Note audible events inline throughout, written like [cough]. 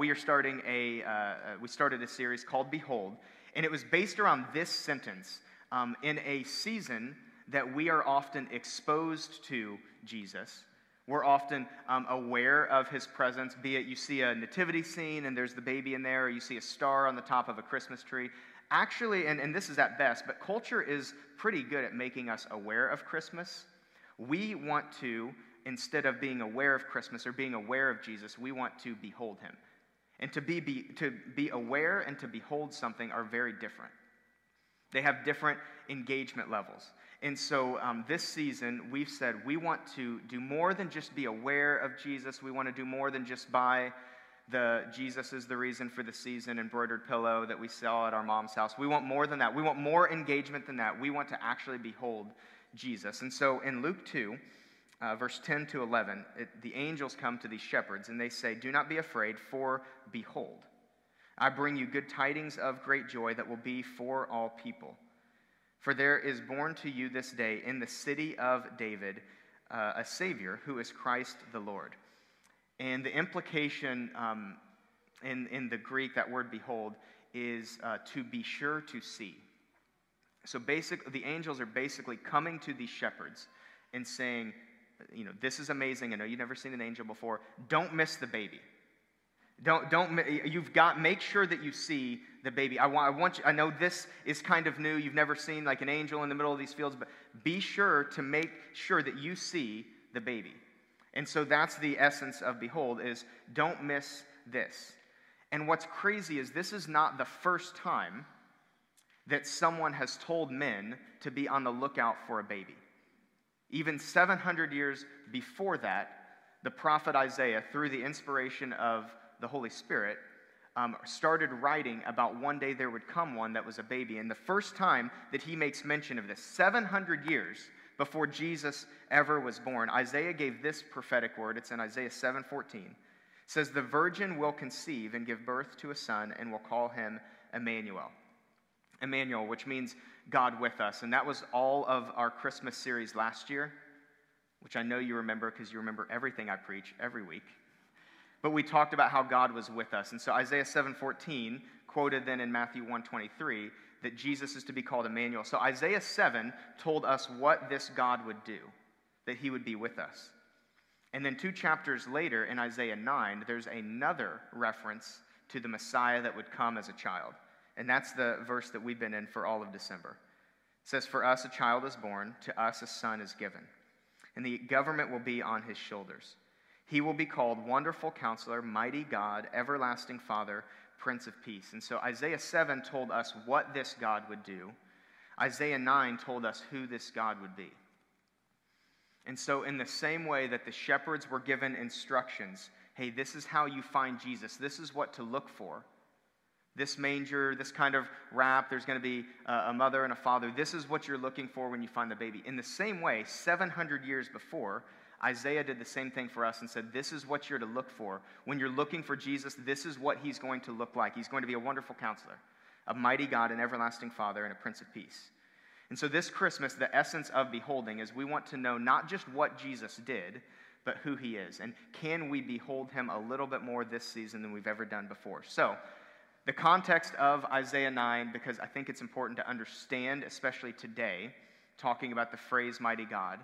we are starting a, uh, uh, we started a series called Behold, and it was based around this sentence um, in a season that we are often exposed to Jesus. We're often um, aware of his presence, be it you see a nativity scene and there's the baby in there, or you see a star on the top of a Christmas tree. Actually, and, and this is at best, but culture is pretty good at making us aware of Christmas. We want to instead of being aware of Christmas or being aware of Jesus, we want to behold him. And to be, be, to be aware and to behold something are very different. They have different engagement levels. And so um, this season, we've said we want to do more than just be aware of Jesus. We want to do more than just buy the Jesus is the reason for the season embroidered pillow that we saw at our mom's house. We want more than that. We want more engagement than that. We want to actually behold Jesus. And so in Luke 2, uh, verse 10 to 11, it, the angels come to these shepherds and they say, Do not be afraid, for behold, I bring you good tidings of great joy that will be for all people. For there is born to you this day in the city of David uh, a Savior who is Christ the Lord. And the implication um, in, in the Greek, that word behold, is uh, to be sure to see. So basic, the angels are basically coming to these shepherds and saying, you know, this is amazing. I know you've never seen an angel before. Don't miss the baby. Don't, don't, you've got, make sure that you see the baby. I want, I want you, I know this is kind of new. You've never seen like an angel in the middle of these fields, but be sure to make sure that you see the baby. And so that's the essence of behold is don't miss this. And what's crazy is this is not the first time that someone has told men to be on the lookout for a baby. Even 700 years before that, the prophet Isaiah, through the inspiration of the Holy Spirit, um, started writing about one day there would come one that was a baby. And the first time that he makes mention of this, 700 years before Jesus ever was born, Isaiah gave this prophetic word. It's in Isaiah 7:14. says, "The virgin will conceive and give birth to a son, and will call him Emmanuel." Emmanuel, which means God with us. And that was all of our Christmas series last year, which I know you remember because you remember everything I preach every week. But we talked about how God was with us. And so Isaiah 7:14 quoted then in Matthew 1:23 that Jesus is to be called Emmanuel. So Isaiah 7 told us what this God would do, that he would be with us. And then two chapters later in Isaiah 9, there's another reference to the Messiah that would come as a child. And that's the verse that we've been in for all of December. It says, For us a child is born, to us a son is given, and the government will be on his shoulders. He will be called Wonderful Counselor, Mighty God, Everlasting Father, Prince of Peace. And so Isaiah 7 told us what this God would do. Isaiah 9 told us who this God would be. And so, in the same way that the shepherds were given instructions hey, this is how you find Jesus, this is what to look for this manger, this kind of wrap, there's going to be a mother and a father. This is what you're looking for when you find the baby. In the same way, 700 years before, Isaiah did the same thing for us and said, This is what you're to look for. When you're looking for Jesus, this is what he's going to look like. He's going to be a wonderful counselor, a mighty God, an everlasting Father, and a Prince of Peace. And so, this Christmas, the essence of beholding is we want to know not just what Jesus did, but who he is. And can we behold him a little bit more this season than we've ever done before? So, the context of Isaiah 9, because I think it's important to understand, especially today, talking about the phrase mighty God,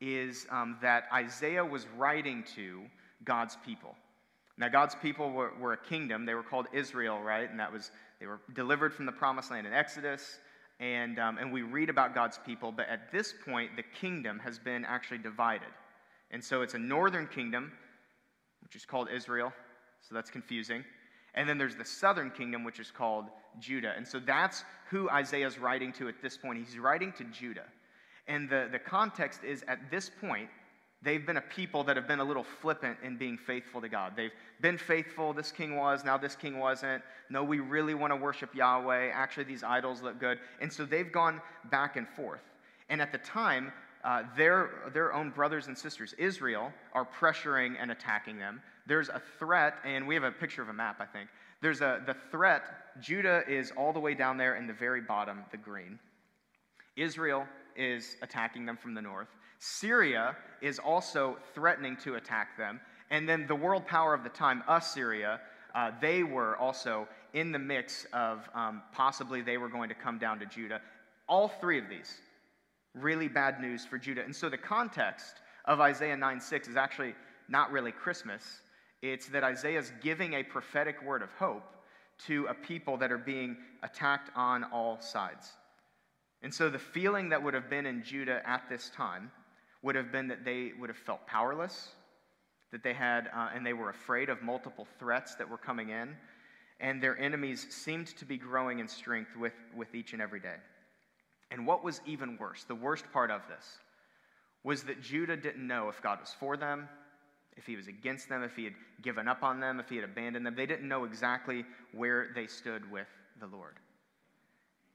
is um, that Isaiah was writing to God's people. Now, God's people were, were, a kingdom. They were called Israel, right? And that was, they were delivered from the promised land in Exodus. And, um, and we read about God's people, but at this point, the kingdom has been actually divided. And so it's a northern kingdom, which is called Israel. So that's confusing. And then there's the southern kingdom, which is called Judah. And so that's who Isaiah's writing to at this point. He's writing to Judah. And the, the context is at this point, they've been a people that have been a little flippant in being faithful to God. They've been faithful. This king was, now this king wasn't. No, we really want to worship Yahweh. Actually, these idols look good. And so they've gone back and forth. And at the time, uh, their, their own brothers and sisters, Israel, are pressuring and attacking them there's a threat, and we have a picture of a map, I think. There's a, the threat, Judah is all the way down there in the very bottom, the green. Israel is attacking them from the north. Syria is also threatening to attack them. And then the world power of the time, Assyria, uh, they were also in the mix of um, possibly they were going to come down to Judah. All three of these, really bad news for Judah. And so the context of Isaiah 9 6 is actually not really Christmas. It's that Isaiah is giving a prophetic word of hope to a people that are being attacked on all sides. And so the feeling that would have been in Judah at this time would have been that they would have felt powerless, that they had, uh, and they were afraid of multiple threats that were coming in, and their enemies seemed to be growing in strength with, with each and every day. And what was even worse, the worst part of this, was that Judah didn't know if God was for them, if he was against them, if he had given up on them, if he had abandoned them. They didn't know exactly where they stood with the Lord.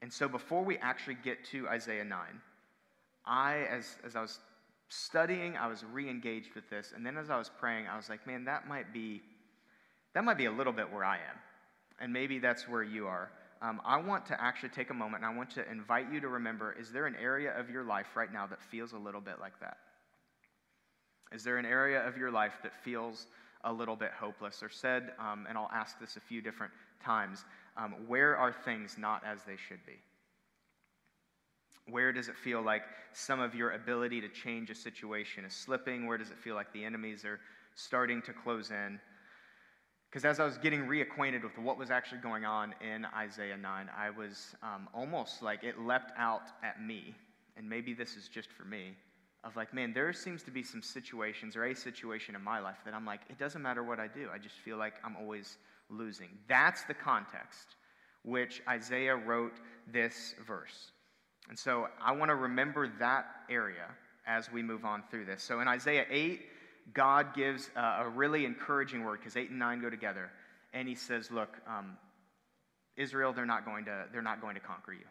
And so before we actually get to Isaiah 9, I, as, as I was studying, I was re-engaged with this, and then as I was praying, I was like, man, that might be that might be a little bit where I am. And maybe that's where you are. Um, I want to actually take a moment and I want to invite you to remember is there an area of your life right now that feels a little bit like that? Is there an area of your life that feels a little bit hopeless? Or said, um, and I'll ask this a few different times, um, where are things not as they should be? Where does it feel like some of your ability to change a situation is slipping? Where does it feel like the enemies are starting to close in? Because as I was getting reacquainted with what was actually going on in Isaiah 9, I was um, almost like it leapt out at me, and maybe this is just for me, of like, man, there seems to be some situations or a situation in my life that I'm like, it doesn't matter what I do. I just feel like I'm always losing. That's the context which Isaiah wrote this verse. And so I want to remember that area as we move on through this. So in Isaiah 8, God gives a really encouraging word because 8 and 9 go together. And he says, Look, um, Israel, they're not, going to, they're not going to conquer you.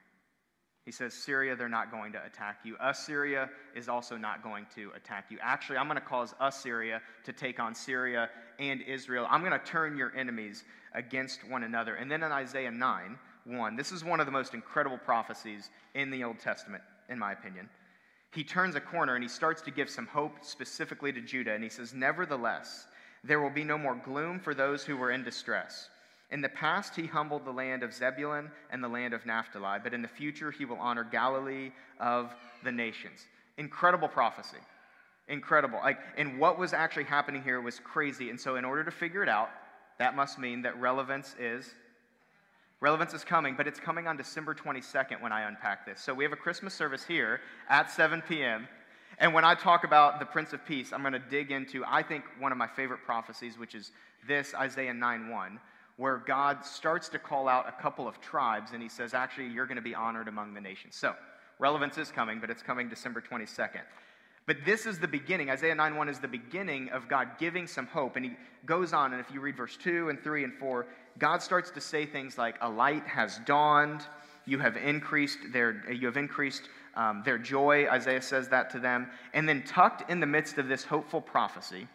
He says, Syria, they're not going to attack you. Assyria is also not going to attack you. Actually, I'm going to cause Assyria to take on Syria and Israel. I'm going to turn your enemies against one another. And then in Isaiah 9, 1, this is one of the most incredible prophecies in the Old Testament, in my opinion. He turns a corner and he starts to give some hope specifically to Judah. And he says, Nevertheless, there will be no more gloom for those who were in distress. In the past, he humbled the land of Zebulun and the land of Naphtali, but in the future, he will honor Galilee of the nations. Incredible prophecy. Incredible. Like, and what was actually happening here was crazy. And so, in order to figure it out, that must mean that relevance is relevance is coming, but it's coming on December 22nd when I unpack this. So we have a Christmas service here at 7 p.m. And when I talk about the Prince of Peace, I'm going to dig into, I think, one of my favorite prophecies, which is this Isaiah 9 1, where God starts to call out a couple of tribes, and he says, actually, you're going to be honored among the nations. So, relevance is coming, but it's coming December 22nd. But this is the beginning. Isaiah 9 1 is the beginning of God giving some hope. And he goes on, and if you read verse 2 and 3 and 4, God starts to say things like, A light has dawned, you have increased their, you have increased um, their joy. Isaiah says that to them. And then, tucked in the midst of this hopeful prophecy,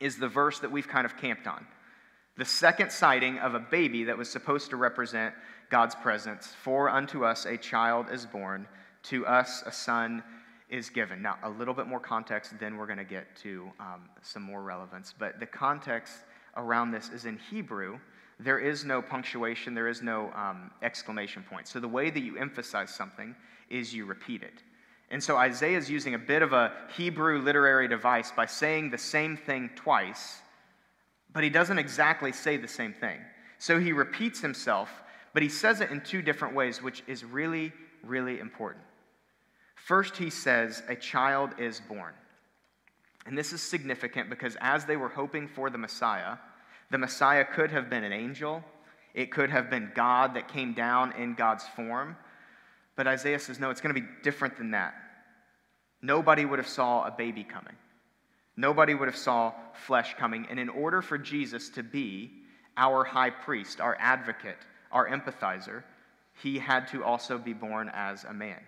is the verse that we've kind of camped on the second sighting of a baby that was supposed to represent God's presence. For unto us a child is born, to us a son is given. Now, a little bit more context, then we're going to get to um, some more relevance. But the context around this is in Hebrew. There is no punctuation, there is no um, exclamation point. So the way that you emphasize something is you repeat it. And so Isaiah is using a bit of a Hebrew literary device by saying the same thing twice but he doesn't exactly say the same thing. So he repeats himself, but he says it in two different ways, which is really, really important. First, he says, A child is born. And this is significant because as they were hoping for the Messiah, the Messiah could have been an angel, it could have been God that came down in God's form. But Isaiah says, no, it's going to be different than that. Nobody would have saw a baby coming. Nobody would have saw flesh coming. And in order for Jesus to be our high priest, our advocate, our empathizer, he had to also be born as a man.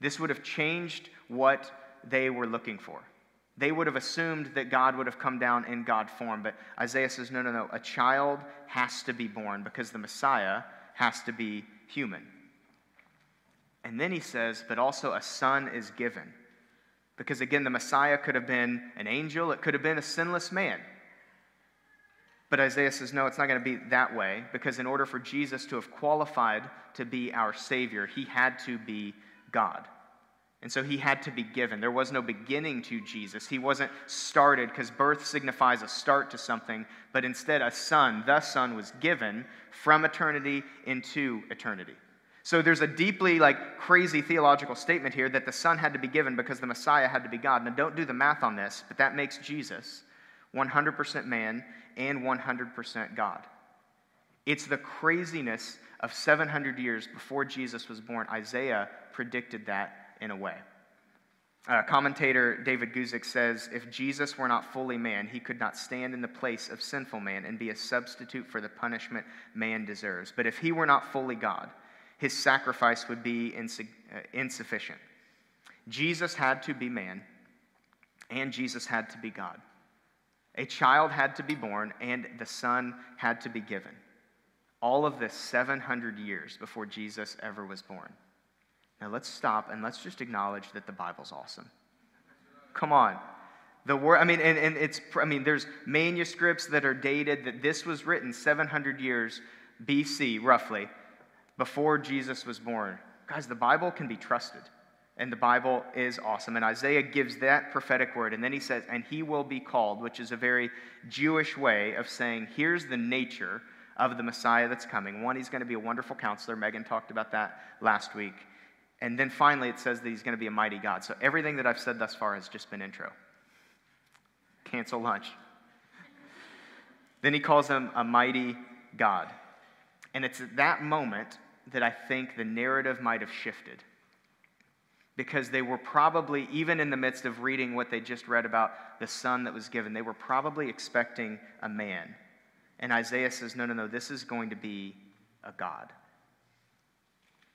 This would have changed what they were looking for. They would have assumed that God would have come down in God form, but Isaiah says, no, no, no. A child has to be born because the Messiah has to be human. And then he says, but also a son is given. Because again, the Messiah could have been an angel, it could have been a sinless man. But Isaiah says, no, it's not going to be that way because in order for Jesus to have qualified to be our Savior, he had to be God. And so he had to be given. There was no beginning to Jesus. He wasn't started because birth signifies a start to something, but instead a son, the son, was given from eternity into eternity. So there's a deeply like crazy theological statement here that the son had to be given because the Messiah had to be God. Now don't do the math on this, but that makes Jesus 100% man and 100% God. It's the craziness of 700 years before Jesus was born. Isaiah predicted that in a way. Uh, commentator David Guzik says if Jesus were not fully man, he could not stand in the place of sinful man and be a substitute for the punishment man deserves. But if he were not fully God, his sacrifice would be uh, insufficient. Jesus had to be man, and Jesus had to be God. A child had to be born, and the Son had to be given. All of this 700 years before Jesus ever was born. Now let's stop and let's just acknowledge that the Bible's awesome. Come on. The word, I mean, and, and it's, I mean, there's manuscripts that are dated that this was written 700 years BC, roughly, before Jesus was born. Guys, the Bible can be trusted, and the Bible is awesome. And Isaiah gives that prophetic word, and then he says, and he will be called, which is a very Jewish way of saying, here's the nature of the Messiah that's coming. One, he's going to be a wonderful counselor. Megan talked about that last week. And then finally, it says that he's going to be a mighty God. So everything that I've said thus far has just been intro. Cancel lunch. then he calls him a mighty God. And it's at that moment that I think the narrative might have shifted. Because they were probably, even in the midst of reading what they just read about the son that was given, they were probably expecting a man. And Isaiah says, no, no, no, this is going to be a God.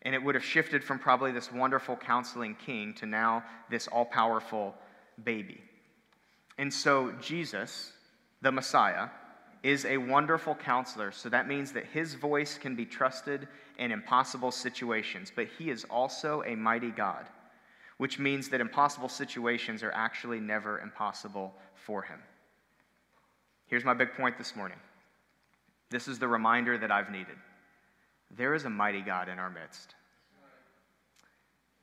And it would have shifted from probably this wonderful counseling king to now this all powerful baby. And so, Jesus, the Messiah, is a wonderful counselor. So that means that his voice can be trusted in impossible situations. But he is also a mighty God, which means that impossible situations are actually never impossible for him. Here's my big point this morning this is the reminder that I've needed. There is a mighty God in our midst.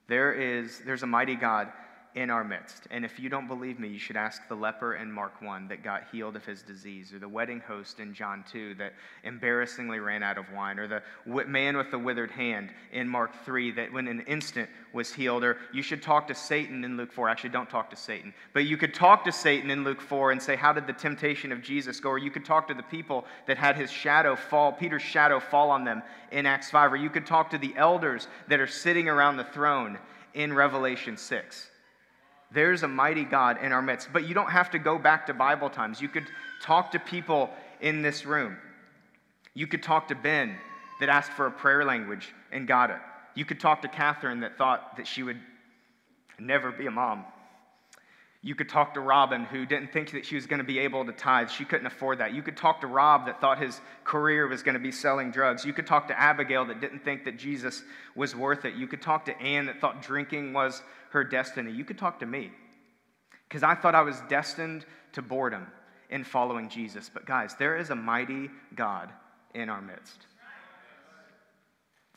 There is, there's a mighty God in our midst. And if you don't believe me, you should ask the leper in Mark 1 that got healed of his disease, or the wedding host in John 2 that embarrassingly ran out of wine, or the man with the withered hand in Mark 3 that when an instant was healed, or you should talk to Satan in Luke 4. Actually, don't talk to Satan, but you could talk to Satan in Luke 4 and say, How did the temptation of Jesus go? Or you could talk to the people that had his shadow fall, Peter's shadow fall on them in Acts 5, or you could talk to the elders that are sitting around the throne in Revelation 6. There's a mighty God in our midst. But you don't have to go back to Bible times. You could talk to people in this room. You could talk to Ben that asked for a prayer language and got it. You could talk to Catherine that thought that she would never be a mom. You could talk to Robin, who didn't think that she was going to be able to tithe. She couldn't afford that. You could talk to Rob, that thought his career was going to be selling drugs. You could talk to Abigail, that didn't think that Jesus was worth it. You could talk to Anne, that thought drinking was her destiny. You could talk to me, because I thought I was destined to boredom in following Jesus. But guys, there is a mighty God in our midst.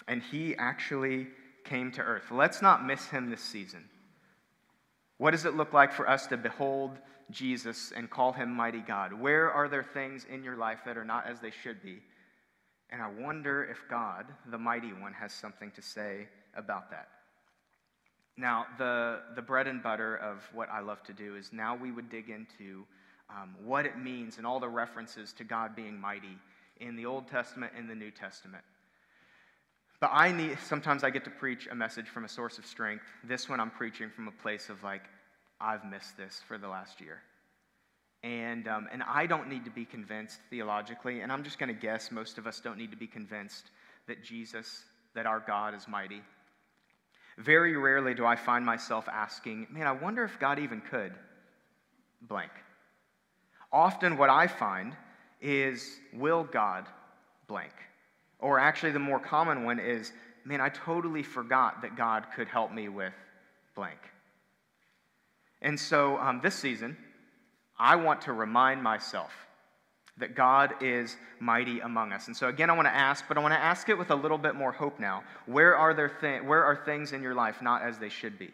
And he actually came to earth. Let's not miss him this season. What does it look like for us to behold Jesus and call him mighty God? Where are there things in your life that are not as they should be? And I wonder if God, the mighty one, has something to say about that. Now, the, the bread and butter of what I love to do is now we would dig into um, what it means and all the references to God being mighty in the Old Testament and the New Testament. But I need, sometimes I get to preach a message from a source of strength. This one I'm preaching from a place of like, I've missed this for the last year. And, um, and I don't need to be convinced theologically, and I'm just going to guess most of us don't need to be convinced that Jesus, that our God is mighty. Very rarely do I find myself asking, man, I wonder if God even could blank. Often what I find is, will God blank? Or actually, the more common one is, man, I totally forgot that God could help me with blank. And so um, this season, I want to remind myself that God is mighty among us. And so, again, I want to ask, but I want to ask it with a little bit more hope now. Where are, there thi- where are things in your life not as they should be?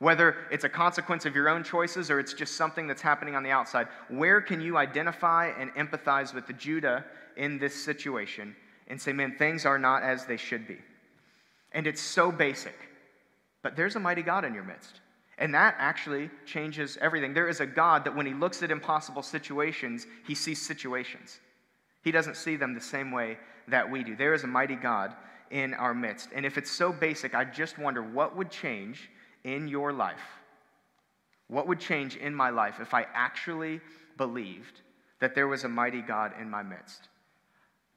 Whether it's a consequence of your own choices or it's just something that's happening on the outside, where can you identify and empathize with the Judah in this situation and say, man, things are not as they should be? And it's so basic, but there's a mighty God in your midst. And that actually changes everything. There is a God that when he looks at impossible situations, he sees situations. He doesn't see them the same way that we do. There is a mighty God in our midst. And if it's so basic, I just wonder what would change in your life? What would change in my life if I actually believed that there was a mighty God in my midst?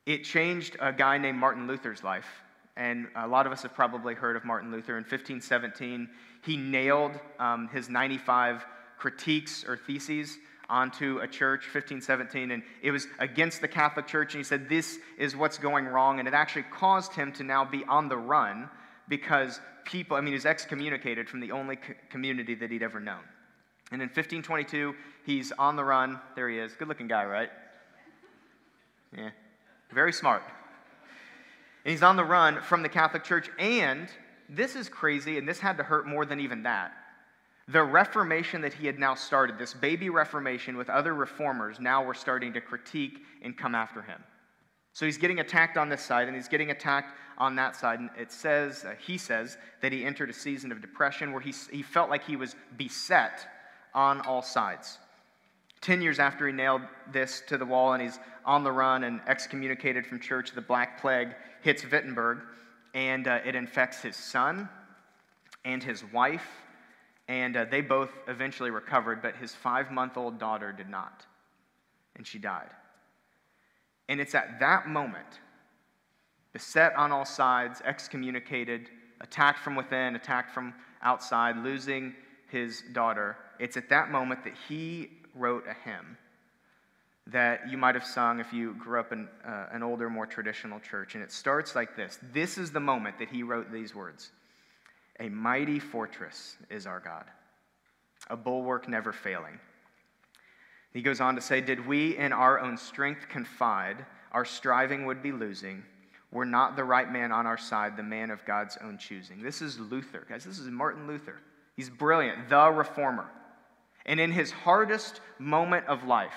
It changed a guy named Martin Luther's life. And a lot of us have probably heard of Martin Luther. In 1517, he nailed um, his 95 critiques or theses onto a church, 1517, and it was against the Catholic Church. And he said, This is what's going wrong. And it actually caused him to now be on the run because people, I mean, he's excommunicated from the only community that he'd ever known. And in 1522, he's on the run. There he is. Good looking guy, right? Yeah. Very smart. And he's on the run from the Catholic Church. And this is crazy, and this had to hurt more than even that. The Reformation that he had now started, this baby Reformation with other reformers, now were starting to critique and come after him. So he's getting attacked on this side, and he's getting attacked on that side. And it says, uh, he says, that he entered a season of depression where he, he felt like he was beset on all sides. Ten years after he nailed this to the wall and he's on the run and excommunicated from church, the Black Plague hits Wittenberg and uh, it infects his son and his wife. And uh, they both eventually recovered, but his five month old daughter did not. And she died. And it's at that moment, beset on all sides, excommunicated, attacked from within, attacked from outside, losing his daughter, it's at that moment that he wrote a hymn that you might have sung if you grew up in uh, an older, more traditional church. And it starts like this This is the moment that he wrote these words A mighty fortress is our God, a bulwark never failing. He goes on to say, Did we in our own strength confide, our striving would be losing. Were not the right man on our side, the man of God's own choosing. This is Luther, guys. This is Martin Luther. He's brilliant, the reformer. And in his hardest moment of life,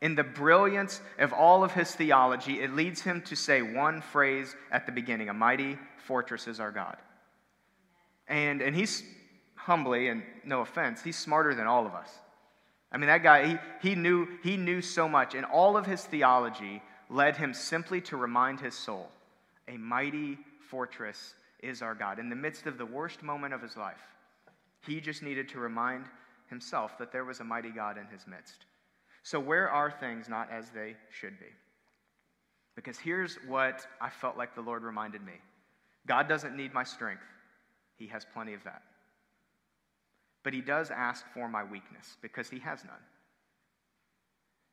in the brilliance of all of his theology, it leads him to say one phrase at the beginning A mighty fortress is our God. And, and he's humbly, and no offense, he's smarter than all of us. I mean, that guy, he, he, knew, he knew so much, and all of his theology led him simply to remind his soul a mighty fortress is our God. In the midst of the worst moment of his life, he just needed to remind himself that there was a mighty God in his midst. So, where are things not as they should be? Because here's what I felt like the Lord reminded me God doesn't need my strength, He has plenty of that. But He does ask for my weakness because He has none.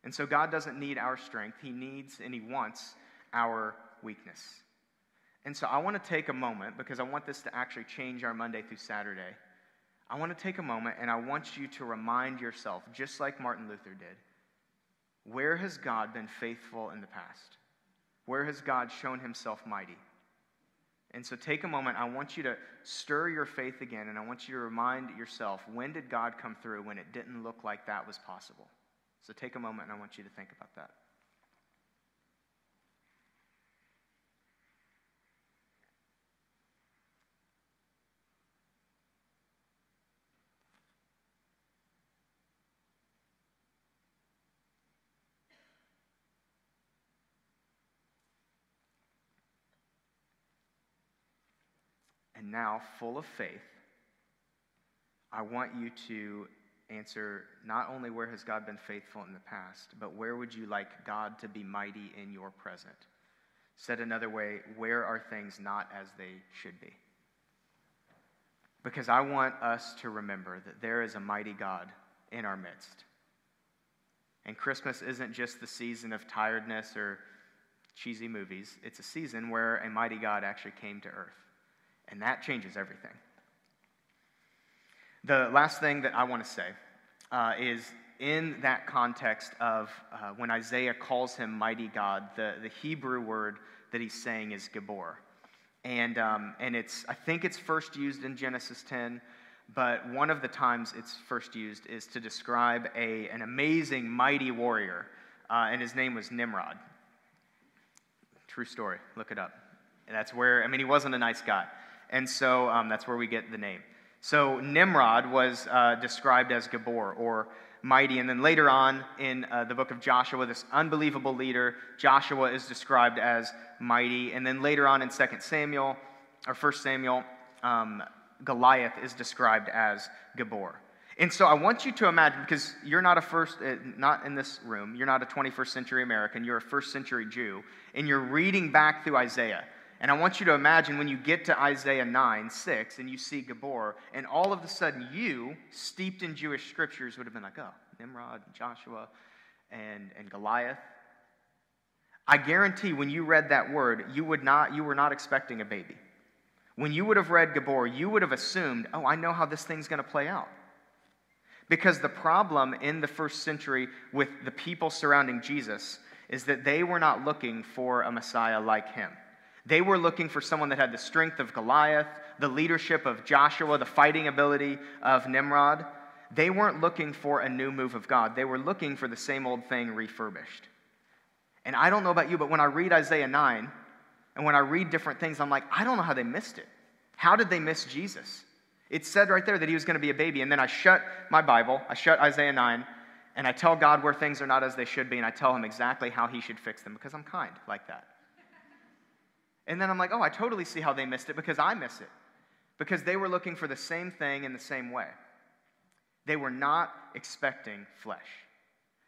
And so, God doesn't need our strength, He needs and He wants our weakness. And so, I want to take a moment because I want this to actually change our Monday through Saturday. I want to take a moment and I want you to remind yourself, just like Martin Luther did where has God been faithful in the past? Where has God shown himself mighty? And so take a moment. I want you to stir your faith again, and I want you to remind yourself when did God come through when it didn't look like that was possible? So take a moment, and I want you to think about that. Now, full of faith, I want you to answer not only where has God been faithful in the past, but where would you like God to be mighty in your present? Said another way, where are things not as they should be? Because I want us to remember that there is a mighty God in our midst. And Christmas isn't just the season of tiredness or cheesy movies, it's a season where a mighty God actually came to earth. And that changes everything. The last thing that I want to say uh, is in that context of uh, when Isaiah calls him mighty God, the, the Hebrew word that he's saying is Gabor. And, um, and it's, I think it's first used in Genesis 10, but one of the times it's first used is to describe a, an amazing, mighty warrior, uh, and his name was Nimrod. True story, look it up. And that's where, I mean, he wasn't a nice guy. And so um, that's where we get the name. So Nimrod was uh, described as Gabor or mighty. And then later on in uh, the book of Joshua, this unbelievable leader, Joshua is described as mighty. And then later on in 2 Samuel, or 1 Samuel, um, Goliath is described as Gabor. And so I want you to imagine, because you're not a first, uh, not in this room, you're not a 21st century American, you're a first century Jew, and you're reading back through Isaiah. And I want you to imagine when you get to Isaiah 9, 6, and you see Gabor, and all of a sudden you, steeped in Jewish scriptures, would have been like, oh, Nimrod, Joshua, and, and Goliath. I guarantee when you read that word, you, would not, you were not expecting a baby. When you would have read Gabor, you would have assumed, oh, I know how this thing's going to play out. Because the problem in the first century with the people surrounding Jesus is that they were not looking for a Messiah like him. They were looking for someone that had the strength of Goliath, the leadership of Joshua, the fighting ability of Nimrod. They weren't looking for a new move of God. They were looking for the same old thing refurbished. And I don't know about you, but when I read Isaiah 9 and when I read different things, I'm like, I don't know how they missed it. How did they miss Jesus? It said right there that he was going to be a baby. And then I shut my Bible, I shut Isaiah 9, and I tell God where things are not as they should be, and I tell him exactly how he should fix them because I'm kind like that. And then I'm like, oh, I totally see how they missed it because I miss it. Because they were looking for the same thing in the same way. They were not expecting flesh.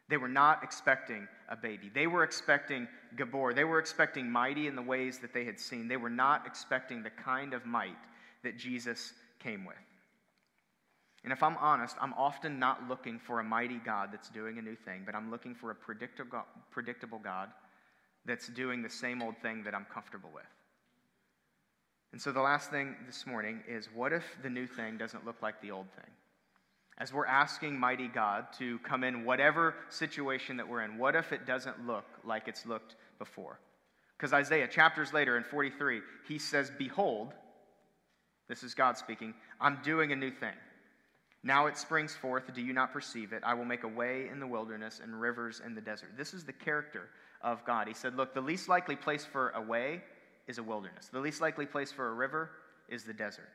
They were not expecting a baby. They were expecting Gabor. They were expecting mighty in the ways that they had seen. They were not expecting the kind of might that Jesus came with. And if I'm honest, I'm often not looking for a mighty God that's doing a new thing, but I'm looking for a predictable God that's doing the same old thing that I'm comfortable with. And so the last thing this morning is what if the new thing doesn't look like the old thing? As we're asking mighty God to come in whatever situation that we're in, what if it doesn't look like it's looked before? Because Isaiah, chapters later in 43, he says, Behold, this is God speaking, I'm doing a new thing. Now it springs forth. Do you not perceive it? I will make a way in the wilderness and rivers in the desert. This is the character of God. He said, Look, the least likely place for a way is a wilderness, the least likely place for a river is the desert.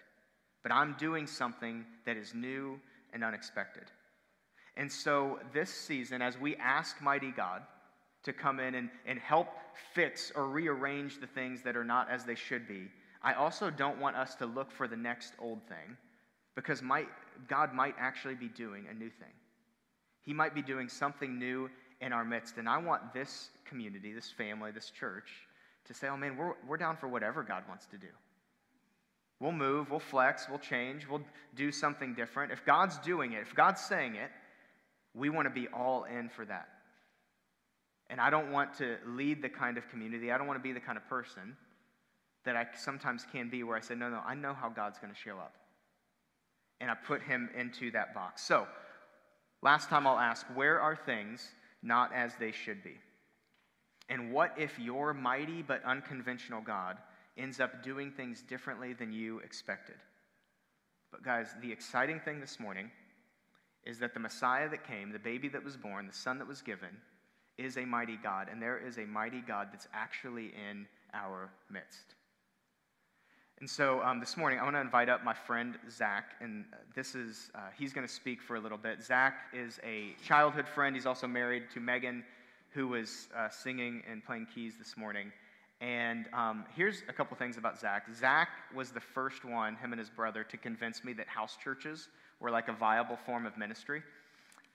But I'm doing something that is new and unexpected. And so, this season, as we ask Mighty God to come in and, and help fix or rearrange the things that are not as they should be, I also don't want us to look for the next old thing because might, God might actually be doing a new thing. He might be doing something new in our midst. And I want this community, this family, this church to say, oh man, we're, we're down for whatever God wants to do. We'll move, we'll flex, we'll change, we'll do something different. If God's doing it, if God's saying it, we want to be all in for that. And I don't want to lead the kind of community, I don't want to be the kind of person that I sometimes can be where I say, no, no, I know how God's going to show up. And I put him into that box. So, last time I'll ask, where are things not as they should be? And what if your mighty but unconventional God ends up doing things differently than you expected? But, guys, the exciting thing this morning is that the Messiah that came, the baby that was born, the son that was given, is a mighty God. And there is a mighty God that's actually in our midst. And so um, this morning, I want to invite up my friend Zach, and this is, uh, he's going to speak for a little bit. Zach is a childhood friend. He's also married to Megan, who was uh, singing and playing keys this morning. And um, here's a couple things about Zach. Zach was the first one, him and his brother, to convince me that house churches were like a viable form of ministry.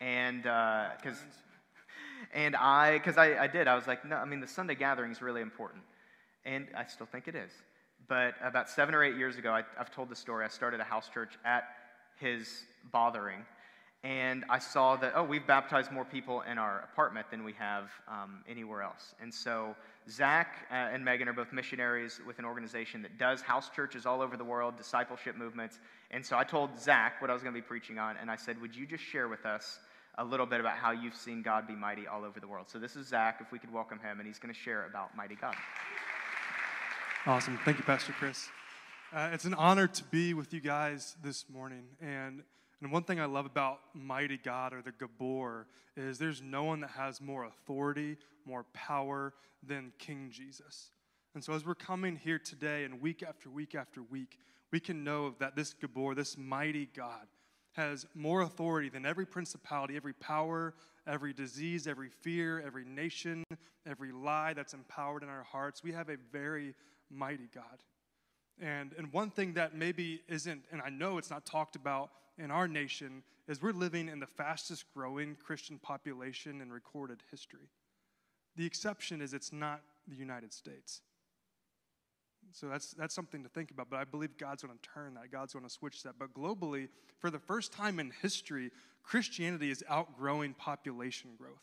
And because, uh, [laughs] and I, because I, I did, I was like, no, I mean, the Sunday gathering is really important. And I still think it is. But about seven or eight years ago, I, have told the story. I started a house church at his bothering. And I saw that, oh, we've baptized more people in our apartment than we have um, anywhere else. And so Zach uh, and Megan are both missionaries with an organization that does house churches all over the world, discipleship movements. And so I told Zach what I was going to be preaching on. And I said, would you just share with us a little bit about how you've seen God be mighty all over the world. So this is Zach, if we could welcome him, and he's going to share about mighty God. Awesome. Thank you, Pastor Chris. Uh, it's an honor to be with you guys this morning. And, and one thing I love about mighty God or the Gabor is there's no one that has more authority, more power than King Jesus. And so as we're coming here today and week after week after week, we can know that this Gabor, this mighty God, has more authority than every principality, every power, every disease, every fear, every nation, every lie that's empowered in our hearts. We have a very mighty God. And, and one thing that maybe isn't, and I know it's not talked about in our nation, is we're living in the fastest growing Christian population in recorded history. The exception is it's not the United States. So that's, that's something to think about. But I believe God's going to turn that. God's going to switch that. But globally, for the first time in history, Christianity is outgrowing population growth.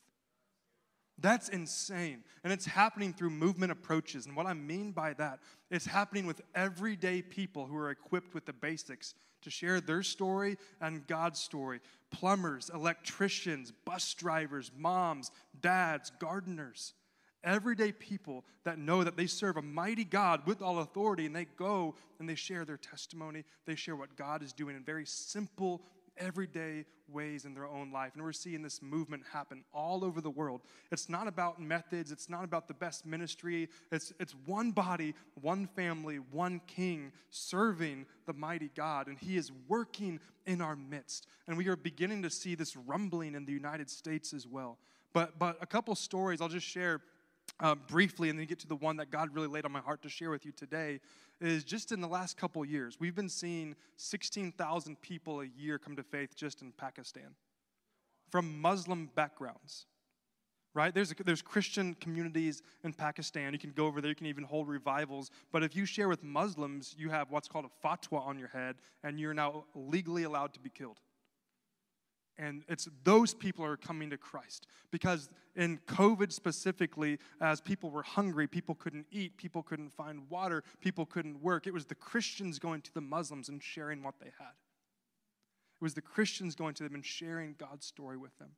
That's insane. And it's happening through movement approaches. And what I mean by that, it's happening with everyday people who are equipped with the basics to share their story and God's story. Plumbers, electricians, bus drivers, moms, dads, gardeners everyday people that know that they serve a mighty God with all authority, and they go and they share their testimony. They share what God is doing in very simple, everyday ways in their own life. And we're seeing this movement happen all over the world. It's not about methods, it's not about the best ministry. It's, it's one body, one family, one king serving the mighty God. And He is working in our midst. And we are beginning to see this rumbling in the United States as well. But, but a couple stories I'll just share uh, briefly and then get to the one that God really laid on my heart to share with you today is just in the last couple years, we've been seeing 16,000 people a year come to faith just in Pakistan from Muslim backgrounds. Right? There's, there's Christian communities in Pakistan. You can go over there, you can even hold revivals. But if you share with Muslims, you have what's called a fatwa on your head, and you're now legally allowed to be killed. And it's those people are coming to Christ. Because in COVID specifically, as people were hungry, people couldn't eat, people couldn't find water, people couldn't work. It was the Christians going to the Muslims and sharing what they had. It was the Christians going to them and sharing God's story with them.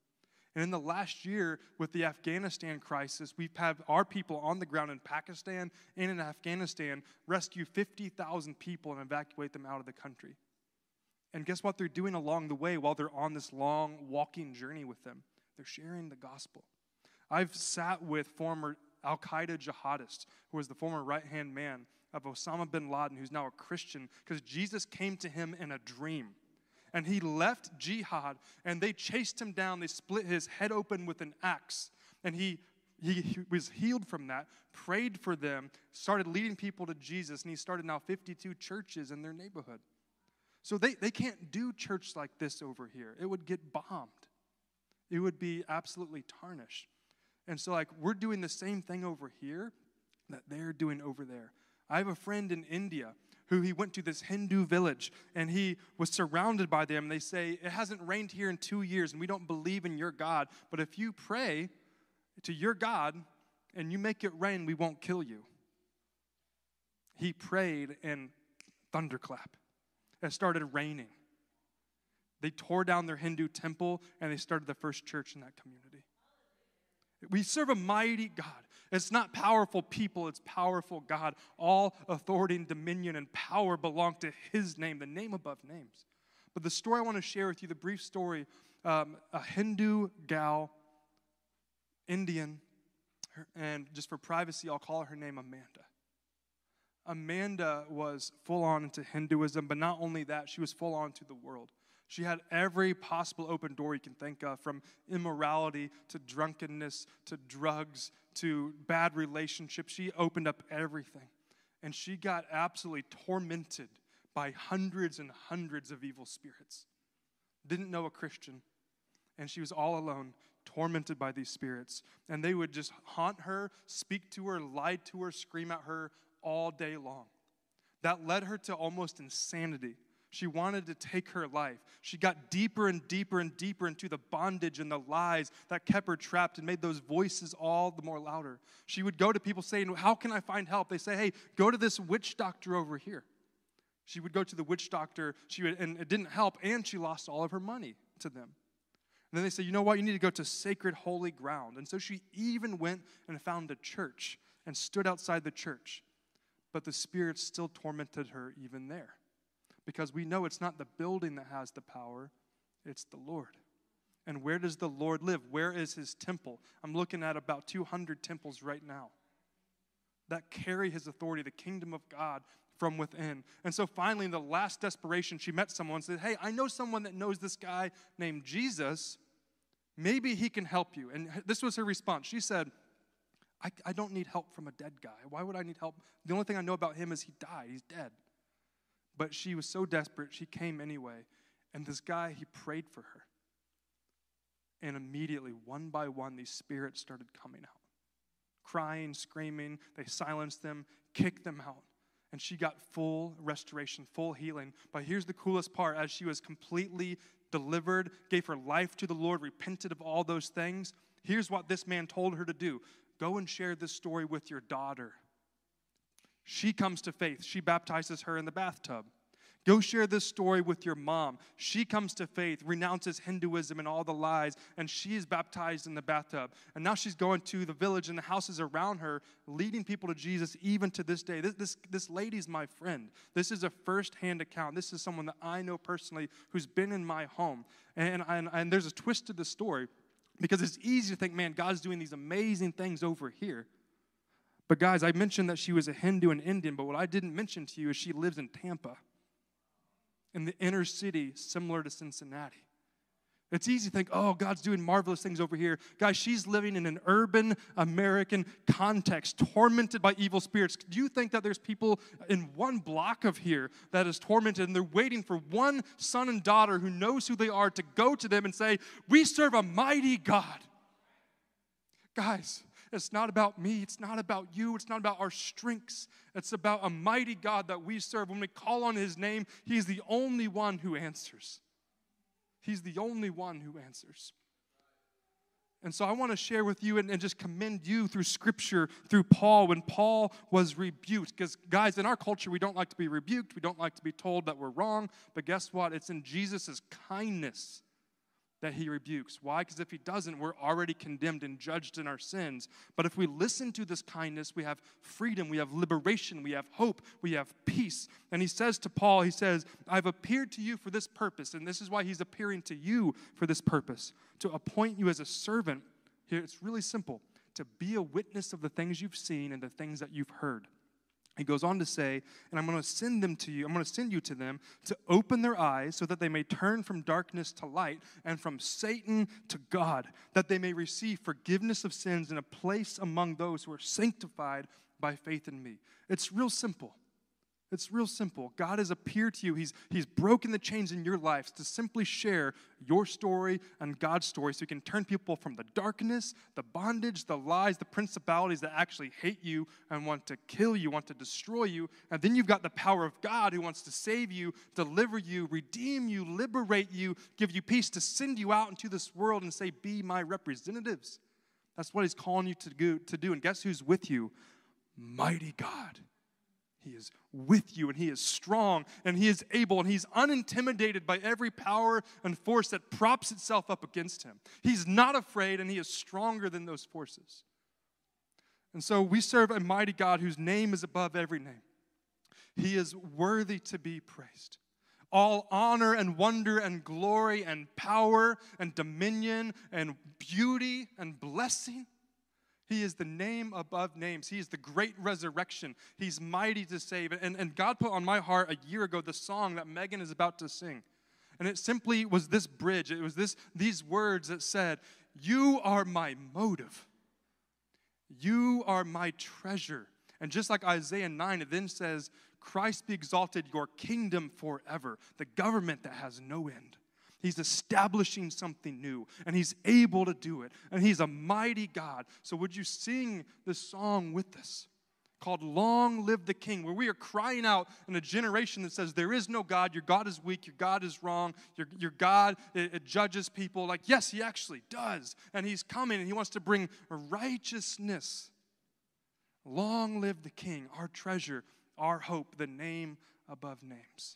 And in the last year, with the Afghanistan crisis, we've had our people on the ground in Pakistan and in Afghanistan rescue 50,000 people and evacuate them out of the country. And guess what they're doing along the way while they're on this long walking journey with them? They're sharing the gospel. I've sat with former Al Qaeda jihadists, who was the former right hand man of Osama bin Laden, who's now a Christian, because Jesus came to him in a dream. And he left jihad, and they chased him down. They split his head open with an axe. And he, he, he was healed from that, prayed for them, started leading people to Jesus, and he started now 52 churches in their neighborhood. So they, they can't do church like this over here. It would get bombed, it would be absolutely tarnished. And so, like, we're doing the same thing over here that they're doing over there. I have a friend in India who he went to this Hindu village and he was surrounded by them. They say, It hasn't rained here in two years and we don't believe in your God, but if you pray to your God and you make it rain, we won't kill you. He prayed and thunderclap it started raining. They tore down their Hindu temple and they started the first church in that community. We serve a mighty God. It's not powerful people, it's powerful God. All authority and dominion and power belong to His name, the name above names. But the story I want to share with you, the brief story um, a Hindu gal, Indian, and just for privacy, I'll call her name Amanda. Amanda was full on into Hinduism, but not only that, she was full on to the world. She had every possible open door you can think of, from immorality to drunkenness to drugs to bad relationships. She opened up everything. And she got absolutely tormented by hundreds and hundreds of evil spirits. Didn't know a Christian. And she was all alone, tormented by these spirits. And they would just haunt her, speak to her, lie to her, scream at her all day long. That led her to almost insanity. She wanted to take her life. She got deeper and deeper and deeper into the bondage and the lies that kept her trapped and made those voices all the more louder. She would go to people saying, How can I find help? They say, Hey, go to this witch doctor over here. She would go to the witch doctor, she would, and it didn't help, and she lost all of her money to them. And then they say, you know what? You need to go to sacred, holy ground. And so she even went and found a church and stood outside the church. But the Spirit still tormented her even there. Because we know it's not the building that has the power, it's the Lord. And where does the Lord live? Where is his temple? I'm looking at about 200 temples right now that carry his authority, the kingdom of God from within. And so finally, in the last desperation, she met someone and said, Hey, I know someone that knows this guy named Jesus. Maybe he can help you. And this was her response. She said, I, I don't need help from a dead guy. Why would I need help? The only thing I know about him is he died, he's dead. But she was so desperate, she came anyway. And this guy, he prayed for her. And immediately, one by one, these spirits started coming out crying, screaming. They silenced them, kicked them out. And she got full restoration, full healing. But here's the coolest part as she was completely delivered, gave her life to the Lord, repented of all those things, here's what this man told her to do go and share this story with your daughter. She comes to faith, she baptizes her in the bathtub. Go share this story with your mom. She comes to faith, renounces Hinduism and all the lies, and she is baptized in the bathtub. And now she's going to the village and the houses around her, leading people to Jesus even to this day. This, this, this lady's my friend. This is a first-hand account. This is someone that I know personally who's been in my home. And, and, and there's a twist to the story because it's easy to think, man, God's doing these amazing things over here. But guys, I mentioned that she was a Hindu and Indian, but what I didn't mention to you is she lives in Tampa in the inner city, similar to Cincinnati. It's easy to think, oh, God's doing marvelous things over here. Guys, she's living in an urban American context, tormented by evil spirits. Do you think that there's people in one block of here that is tormented and they're waiting for one son and daughter who knows who they are to go to them and say, We serve a mighty God? Guys, it's not about me. It's not about you. It's not about our strengths. It's about a mighty God that we serve. When we call on his name, he's the only one who answers. He's the only one who answers. And so I want to share with you and, and, just commend you through scripture, through Paul, when Paul was rebuked. Because, guys, in our culture, we don't like to be rebuked. We don't like to be told that we're wrong. But guess what? It's in Jesus' kindness that he rebukes. Why? Because if he doesn't, we're already condemned and judged in our sins. But if we listen to this kindness, we have freedom, we have liberation, we have hope, we have peace. And he says to Paul, he says, I've appeared to you for this purpose. And this is why he's appearing to you for this purpose to appoint you as a servant. Here, it's really simple to be a witness of the things you've seen and the things that you've heard. He goes on to say, and I'm going to send them to you, I'm going to send you to them to open their eyes so that they may turn from darkness to light and from Satan to God, that they may receive forgiveness of sins and a place among those who are sanctified by faith in me. It's real simple. It's real simple. God has appeared to you. He's, he's broken the chains in your lives to simply share your story and God's story so you can turn people from the darkness, the bondage, the lies, the principalities that actually hate you and want to kill you, want to destroy you. And then you've got the power of God who wants to save you, deliver you, redeem you, liberate you, give you peace, to send you out into this world and say, Be my representatives. That's what He's calling you to do. To do. And guess who's with you? Mighty God. He is with you and He is strong and He is able and He's unintimidated by every power and force that props itself up against Him. He's not afraid and He is stronger than those forces. And so we serve a mighty God whose name is above every name. He is worthy to be praised. All honor and wonder and glory and power and dominion and beauty and blessing he is the name above names. He is the great resurrection. He's mighty to save. And, and God put on my heart a year ago the song that Megan is about to sing. And it simply was this bridge. It was this, these words that said, You are my motive. You are my treasure. And just like Isaiah 9, it then says, Christ be exalted, your kingdom forever, the government that has no end. He's establishing something new, and He's able to do it. And He's a mighty God. So, would you sing this song with us called Long Live the King, where we are crying out in a generation that says, There is no God, your God is weak, your God is wrong, your, your God it, it judges people. Like, yes, He actually does. And He's coming and He wants to bring righteousness. Long live the King, our treasure, our hope, the name above names.